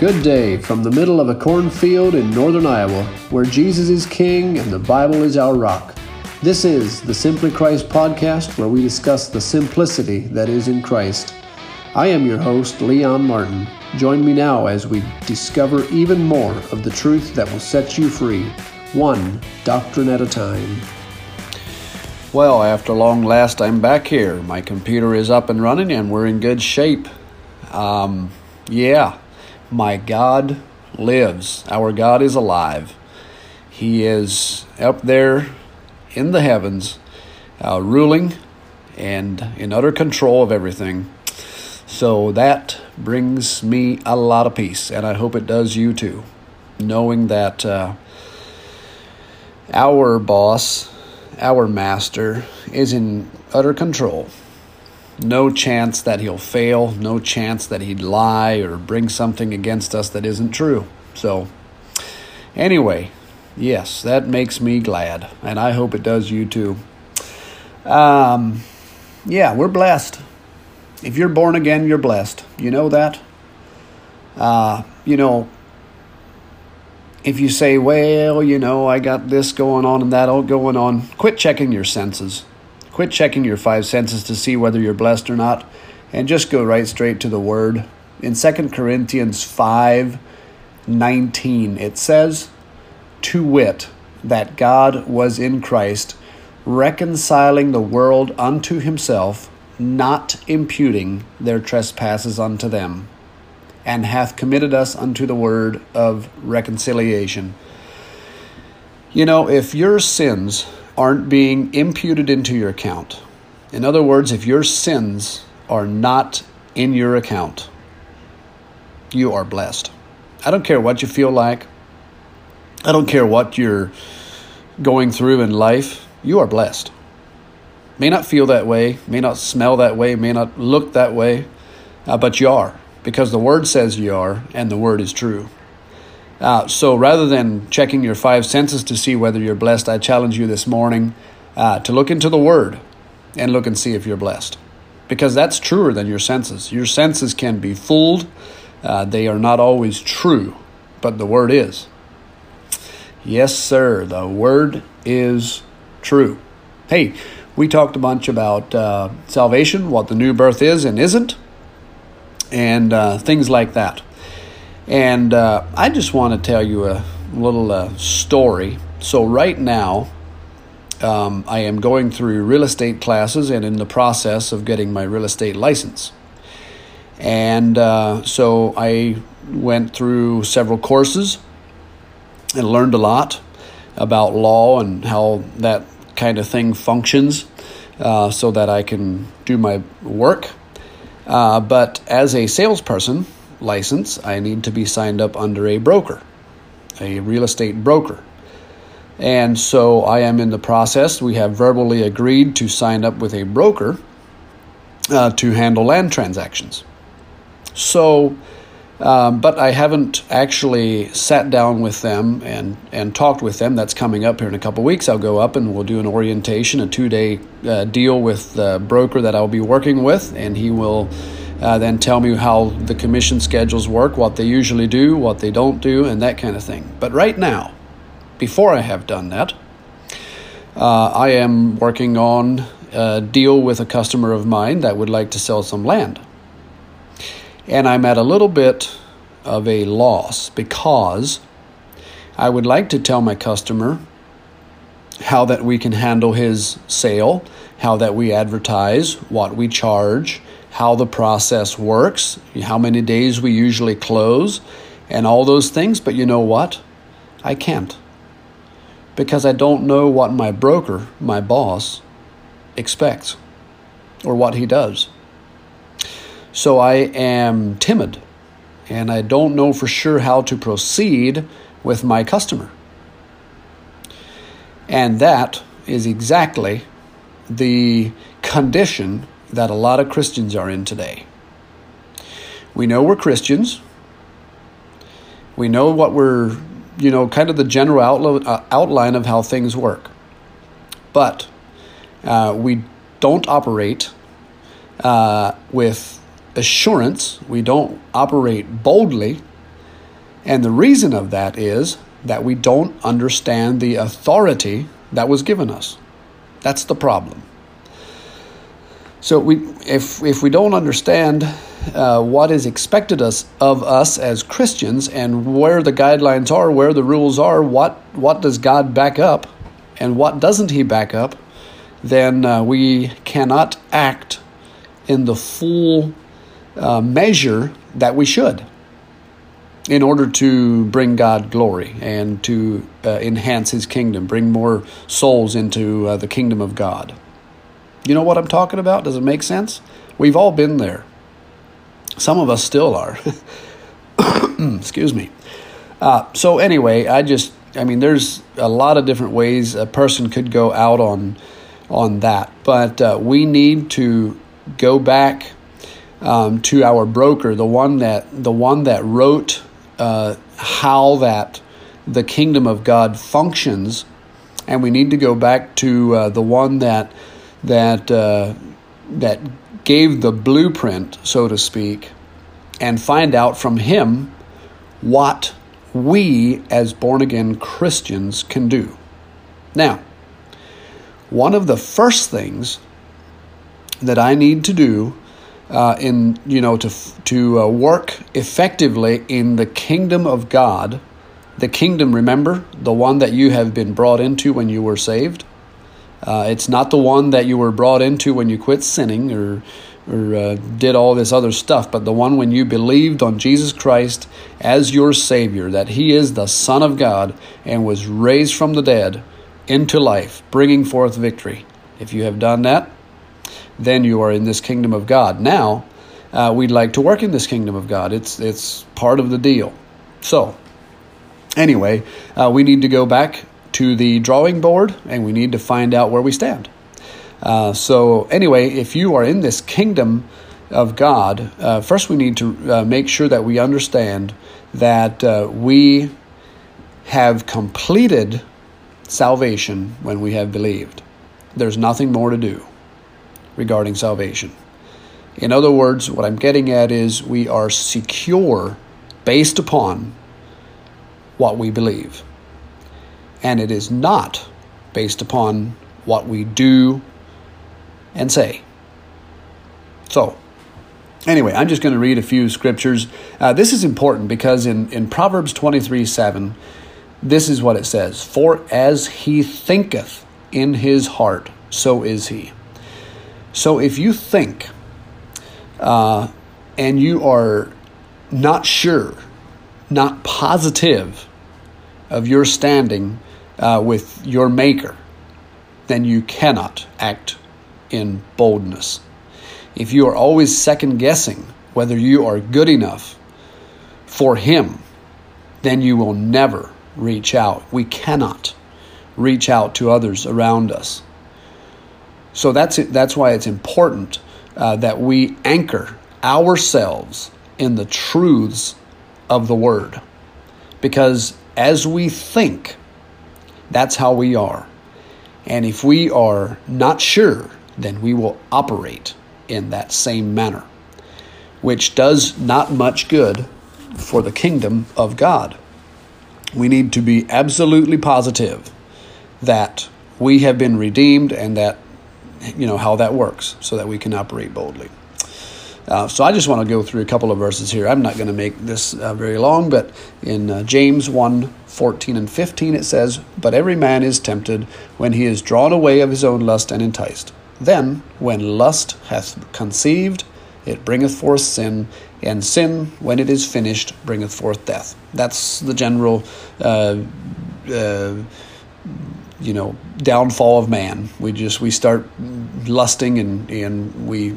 Good day from the middle of a cornfield in northern Iowa, where Jesus is King and the Bible is our rock. This is the Simply Christ podcast, where we discuss the simplicity that is in Christ. I am your host, Leon Martin. Join me now as we discover even more of the truth that will set you free, one doctrine at a time. Well, after long last, I'm back here. My computer is up and running, and we're in good shape. Um, yeah, my God lives. Our God is alive. He is up there in the heavens, uh, ruling and in utter control of everything. So that brings me a lot of peace, and I hope it does you too. Knowing that uh, our boss, our master, is in utter control no chance that he'll fail, no chance that he'd lie or bring something against us that isn't true. So, anyway, yes, that makes me glad, and I hope it does you too. Um, yeah, we're blessed. If you're born again, you're blessed. You know that? Uh, you know, if you say, well, you know, I got this going on and that all going on, quit checking your senses. Quit checking your five senses to see whether you're blessed or not, and just go right straight to the Word. In 2 Corinthians 5 19, it says, To wit, that God was in Christ, reconciling the world unto himself, not imputing their trespasses unto them, and hath committed us unto the word of reconciliation. You know, if your sins aren't being imputed into your account. In other words, if your sins are not in your account, you are blessed. I don't care what you feel like. I don't care what you're going through in life. You are blessed. May not feel that way, may not smell that way, may not look that way, uh, but you are because the Word says you are, and the Word is true. Uh, so rather than checking your five senses to see whether you're blessed, I challenge you this morning uh, to look into the Word and look and see if you're blessed. Because that's truer than your senses. Your senses can be fooled, uh, they are not always true, but the Word is. Yes, sir, the Word is true. Hey, we talked a bunch about uh, salvation, what the new birth is and isn't, and uh, things like that. And uh, I just want to tell you a little uh, story. So, right now, um, I am going through real estate classes and in the process of getting my real estate license. And uh, so I went through several courses and learned a lot about law and how that kind of thing functions uh, so that I can do my work. Uh, but as a salesperson, license, I need to be signed up under a broker, a real estate broker. And so I am in the process. We have verbally agreed to sign up with a broker uh, to handle land transactions. So, um, but I haven't actually sat down with them and, and talked with them. That's coming up here in a couple weeks. I'll go up and we'll do an orientation, a two day uh, deal with the broker that I'll be working with, and he will uh, then tell me how the commission schedules work, what they usually do, what they don't do, and that kind of thing. But right now, before I have done that, uh, I am working on a deal with a customer of mine that would like to sell some land. And I'm at a little bit of a loss because I would like to tell my customer how that we can handle his sale, how that we advertise, what we charge, how the process works, how many days we usually close, and all those things. But you know what? I can't. Because I don't know what my broker, my boss, expects or what he does. So I am timid and I don't know for sure how to proceed with my customer. And that is exactly the condition that a lot of Christians are in today. We know we're Christians. We know what we're, you know, kind of the general uh, outline of how things work. But uh, we don't operate uh, with assurance, we don't operate boldly, And the reason of that is that we don't understand the authority that was given us. That's the problem. So we, if if we don't understand uh, what is expected us of us as Christians and where the guidelines are, where the rules are, what what does God back up, and what doesn't He back up, then uh, we cannot act in the full uh, measure that we should in order to bring God glory and to uh, enhance His kingdom, bring more souls into uh, the kingdom of God. You know what I'm talking about? Does it make sense? We've all been there. Some of us still are. Excuse me. Uh, so, anyway, I just, I mean, there's a lot of different ways a person could go out on on that, but uh, we need to go back um, to our broker, the one that the one that wrote uh, how that the kingdom of God functions, and we need to go back to uh, the one that that uh, that gave the blueprint, so to speak, and find out from him what we as born again Christians can do. Now, one of the first things that I need to do uh, in you know to to uh, work effectively in the kingdom of God, the kingdom. Remember the one that you have been brought into when you were saved. Uh, it's not the one that you were brought into when you quit sinning or or uh, did all this other stuff, but the one when you believed on Jesus Christ as your Savior, that He is the Son of God and was raised from the dead into life, bringing forth victory. If you have done that, then you are in this kingdom of God. Now, uh, we'd like to work in this kingdom of God. It's it's part of the deal. So, anyway, uh, we need to go back to the drawing board and we need to find out where we stand. Uh, so, anyway, if you are in this kingdom of God, uh, first we need to uh, make sure that we understand that uh, we have completed salvation when we have believed. There's nothing more to do regarding salvation. In other words, what I'm getting at is we are secure based upon what we believe. And it is not based upon what we do and say. So, anyway, I'm just going to read a few scriptures. Uh, this is important because in, in Proverbs 23 7, this is what it says For as he thinketh in his heart, so is he. So if you think uh, and you are not sure, not positive of your standing uh, with your Maker, then you cannot act in boldness. If you are always second guessing whether you are good enough for Him, then you will never reach out. We cannot reach out to others around us. So that's it, that's why it's important uh, that we anchor ourselves in the truths of the Word, because as we think, that's how we are. And if we are not sure, then we will operate in that same manner, which does not much good for the kingdom of God. We need to be absolutely positive that we have been redeemed and that you know how that works so that we can operate boldly. Uh, so I just want to go through a couple of verses here. I'm not going to make this uh, very long, but in uh, James 1 14 and 15 it says, But every man is tempted when he is drawn away of his own lust and enticed. Then, when lust hath conceived, it bringeth forth sin, and sin, when it is finished, bringeth forth death. That's the general uh, uh, you know downfall of man we just we start lusting and and we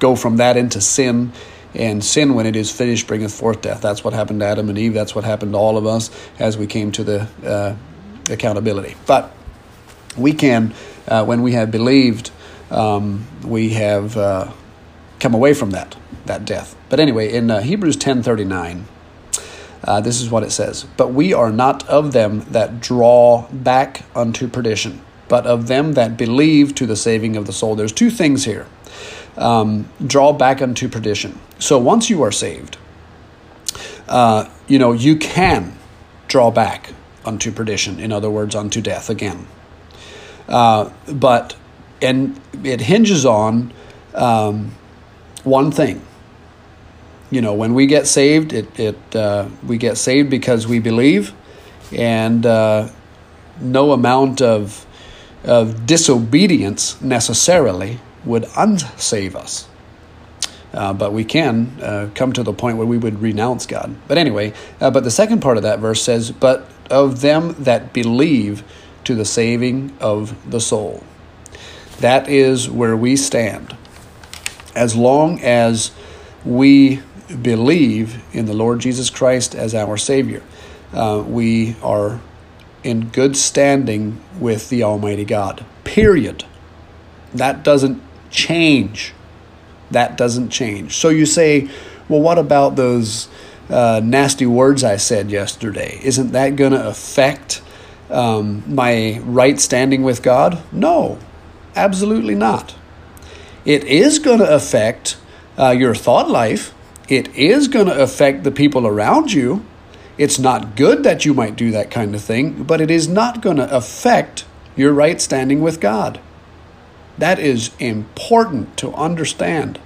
go from that into sin and sin when it is finished bringeth forth death. That's what happened to adam and eve. That's what happened to all of us as we came to the uh, accountability. But we can uh, when we have believed um, we have uh, come away from that that death. But anyway in uh, hebrews 1039 uh, this is what it says. But we are not of them that draw back unto perdition, but of them that believe to the saving of the soul. There's two things here um, draw back unto perdition. So once you are saved, uh, you know, you can draw back unto perdition, in other words, unto death again. Uh, but, and it hinges on um, one thing. You know, when we get saved, it, it uh, we get saved because we believe, and uh, no amount of of disobedience necessarily would unsave us. Uh, but we can uh, come to the point where we would renounce God. But anyway, uh, but the second part of that verse says, But of them that believe to the saving of the soul. That is where we stand. As long as we believe in the Lord Jesus Christ as our Savior, uh, we are in good standing with the Almighty God. Period. That doesn't change. That doesn't change. So you say, well, what about those uh, nasty words I said yesterday? Isn't that going to affect um, my right standing with God? No, absolutely not. It is going to affect uh, your thought life. It is going to affect the people around you. It's not good that you might do that kind of thing, but it is not going to affect your right standing with God. That is important to understand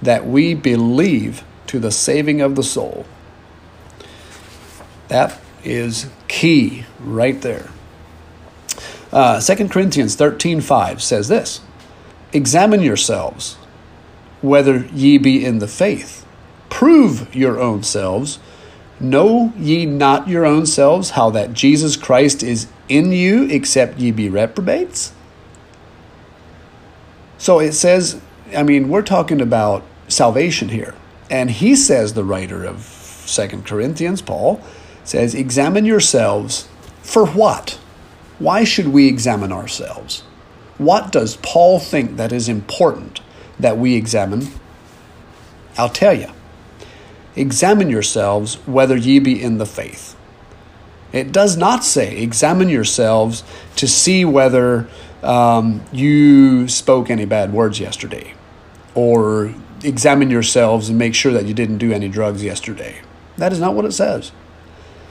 that we believe to the saving of the soul. That is key right there. Uh, 2 Corinthians 13 5 says this Examine yourselves whether ye be in the faith. Prove your own selves. Know ye not your own selves how that Jesus Christ is in you, except ye be reprobates? So it says, I mean, we're talking about salvation here. And he says, the writer of Second Corinthians, Paul, says, Examine yourselves for what? Why should we examine ourselves? What does Paul think that is important that we examine? I'll tell you. Examine yourselves whether ye be in the faith. It does not say, examine yourselves to see whether um, you spoke any bad words yesterday, or examine yourselves and make sure that you didn't do any drugs yesterday. That is not what it says.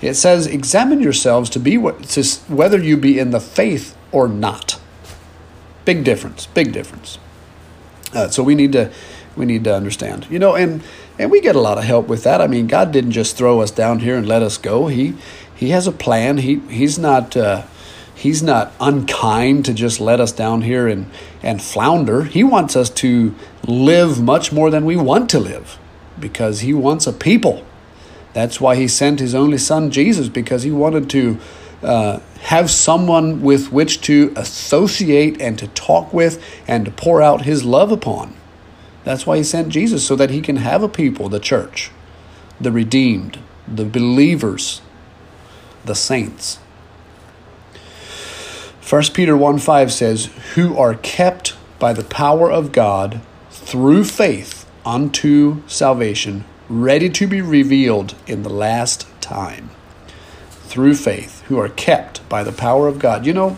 It says, examine yourselves to be what, to, whether you be in the faith or not. Big difference. Big difference. Uh, so we need to we need to understand. You know, and and we get a lot of help with that. I mean, God didn't just throw us down here and let us go. He He has a plan. He He's not. Uh, He's not unkind to just let us down here and, and flounder. He wants us to live much more than we want to live because He wants a people. That's why He sent His only Son, Jesus, because He wanted to uh, have someone with which to associate and to talk with and to pour out His love upon. That's why He sent Jesus, so that He can have a people, the church, the redeemed, the believers, the saints. 1 Peter 1 5 says, Who are kept by the power of God through faith unto salvation, ready to be revealed in the last time. Through faith, who are kept by the power of God. You know,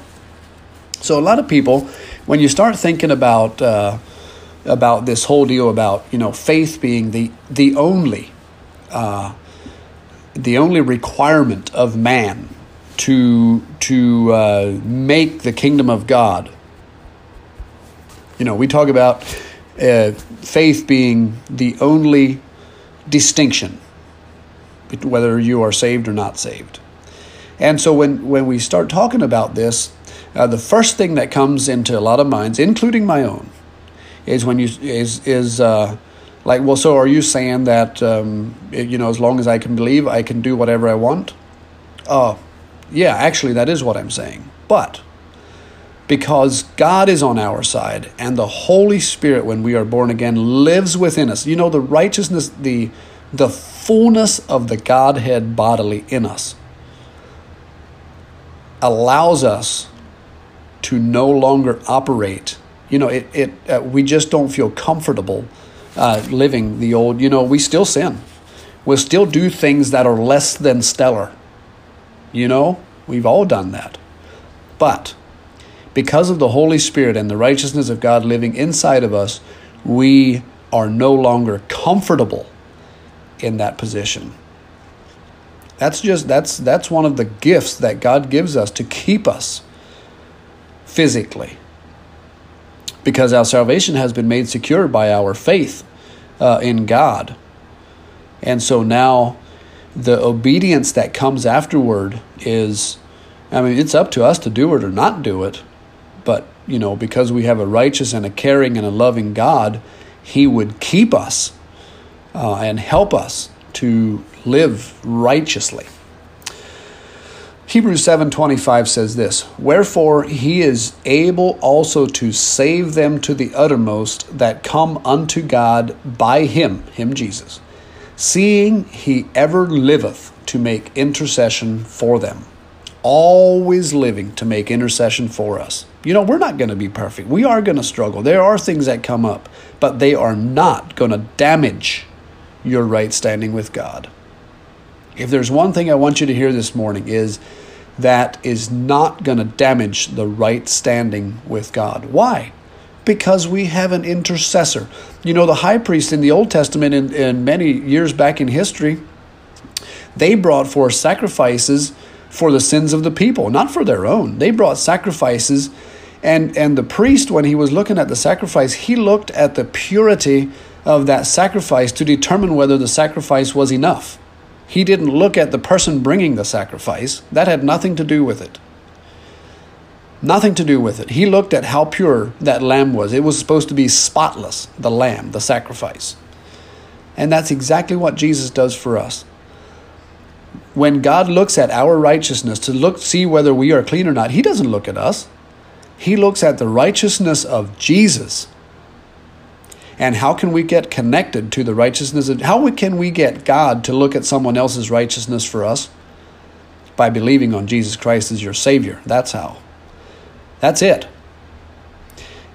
so a lot of people, when you start thinking about uh, about this whole deal about you know faith being the the only uh, the only requirement of man to to uh, make the kingdom of God. You know, we talk about uh, faith being the only distinction, whether you are saved or not saved. And so when when we start talking about this, uh, the first thing that comes into a lot of minds, including my own, is when you is is uh, like, well, so are you saying that um, you know, as long as I can believe, I can do whatever I want? Oh, yeah, actually, that is what I'm saying. But because God is on our side and the Holy Spirit, when we are born again, lives within us. You know, the righteousness, the, the fullness of the Godhead bodily in us allows us to no longer operate. You know, it, it uh, we just don't feel comfortable uh, living the old. You know, we still sin. We'll still do things that are less than stellar. You know, we've all done that. But because of the Holy Spirit and the righteousness of God living inside of us, we are no longer comfortable in that position. That's just that's that's one of the gifts that God gives us to keep us physically. Because our salvation has been made secure by our faith uh, in God. And so now the obedience that comes afterward is I mean, it's up to us to do it or not do it. But, you know, because we have a righteous and a caring and a loving God, He would keep us uh, and help us to live righteously. Hebrews 7:25 says this, "Wherefore he is able also to save them to the uttermost that come unto God by him, him Jesus, seeing he ever liveth to make intercession for them." always living to make intercession for us. You know, we're not going to be perfect. We are going to struggle. There are things that come up, but they are not going to damage your right standing with God. If there's one thing I want you to hear this morning is that is not going to damage the right standing with God. Why? Because we have an intercessor. You know, the high priest in the Old Testament and, and many years back in history, they brought forth sacrifices for the sins of the people, not for their own. They brought sacrifices, and, and the priest, when he was looking at the sacrifice, he looked at the purity of that sacrifice to determine whether the sacrifice was enough. He didn't look at the person bringing the sacrifice, that had nothing to do with it. Nothing to do with it. He looked at how pure that lamb was. It was supposed to be spotless, the lamb, the sacrifice. And that's exactly what Jesus does for us when God looks at our righteousness to look see whether we are clean or not, he doesn't look at us. He looks at the righteousness of Jesus. And how can we get connected to the righteousness of how can we get God to look at someone else's righteousness for us? By believing on Jesus Christ as your Savior. That's how. That's it.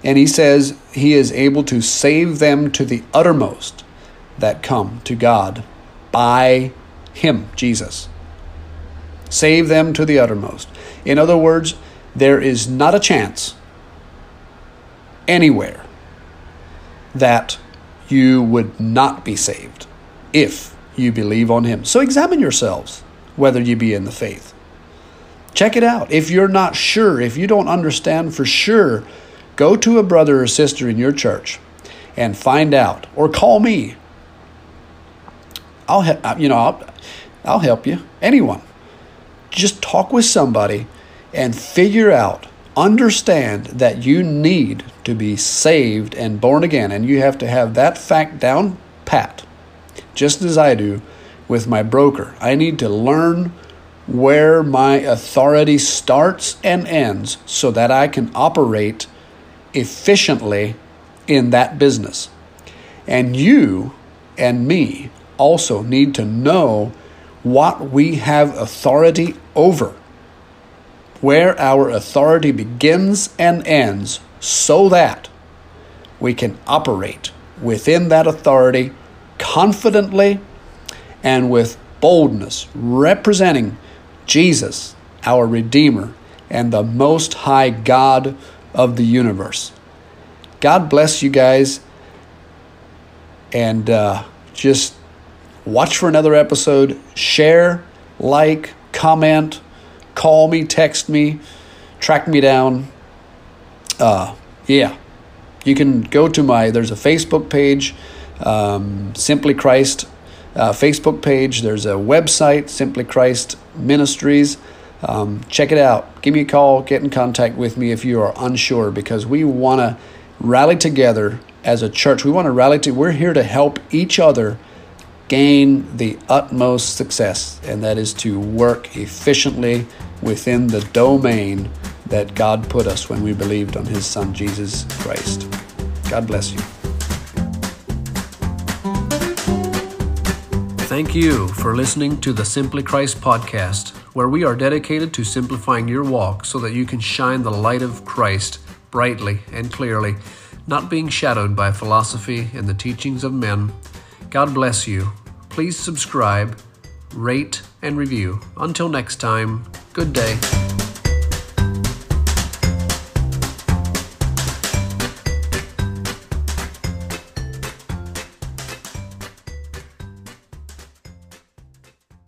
And he says he is able to save them to the uttermost that come to God by him, Jesus. Save them to the uttermost. In other words, there is not a chance anywhere that you would not be saved if you believe on Him. So examine yourselves whether you be in the faith. Check it out. If you're not sure, if you don't understand for sure, go to a brother or sister in your church and find out, or call me. I'll, uh, you know, I'll, I'll help you. Anyone. Just talk with somebody and figure out, understand that you need to be saved and born again. And you have to have that fact down pat, just as I do with my broker. I need to learn where my authority starts and ends so that I can operate efficiently in that business. And you and me also need to know what we have authority over, where our authority begins and ends, so that we can operate within that authority confidently and with boldness, representing Jesus, our Redeemer, and the Most High God of the universe. God bless you guys, and uh, just watch for another episode, share, like, comment, call me, text me, track me down. Uh, yeah, you can go to my, there's a Facebook page, um, Simply Christ uh, Facebook page. There's a website, Simply Christ Ministries. Um, check it out. Give me a call. Get in contact with me if you are unsure because we want to rally together as a church. We want to rally to. We're here to help each other gain the utmost success, and that is to work efficiently within the domain that God put us when we believed on His Son, Jesus Christ. God bless you. Thank you for listening to the Simply Christ podcast, where we are dedicated to simplifying your walk so that you can shine the light of Christ brightly and clearly, not being shadowed by philosophy and the teachings of men God bless you. Please subscribe, rate, and review. Until next time, good day.